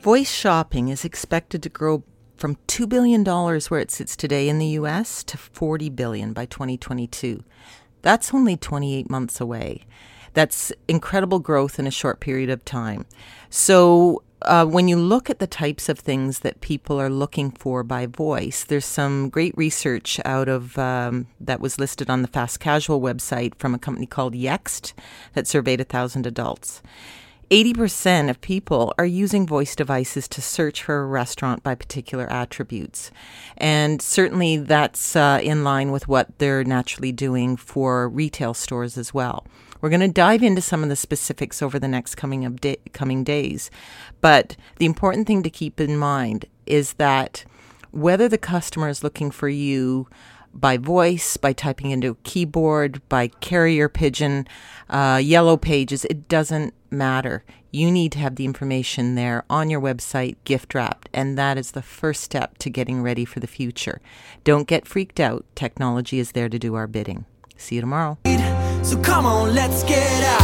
voice shopping is expected to grow from $2 billion where it sits today in the US to 40 billion by 2022. That's only 28 months away. That's incredible growth in a short period of time. So, uh, when you look at the types of things that people are looking for by voice, there's some great research out of um, that was listed on the Fast Casual website from a company called Yext that surveyed a thousand adults. 80% of people are using voice devices to search for a restaurant by particular attributes. And certainly that's uh, in line with what they're naturally doing for retail stores as well. We're going to dive into some of the specifics over the next coming of day, coming days. But the important thing to keep in mind is that whether the customer is looking for you by voice, by typing into a keyboard, by carrier pigeon, uh, yellow pages, it doesn't matter. You need to have the information there on your website, gift wrapped, and that is the first step to getting ready for the future. Don't get freaked out. Technology is there to do our bidding. See you tomorrow. So come on, let's get out.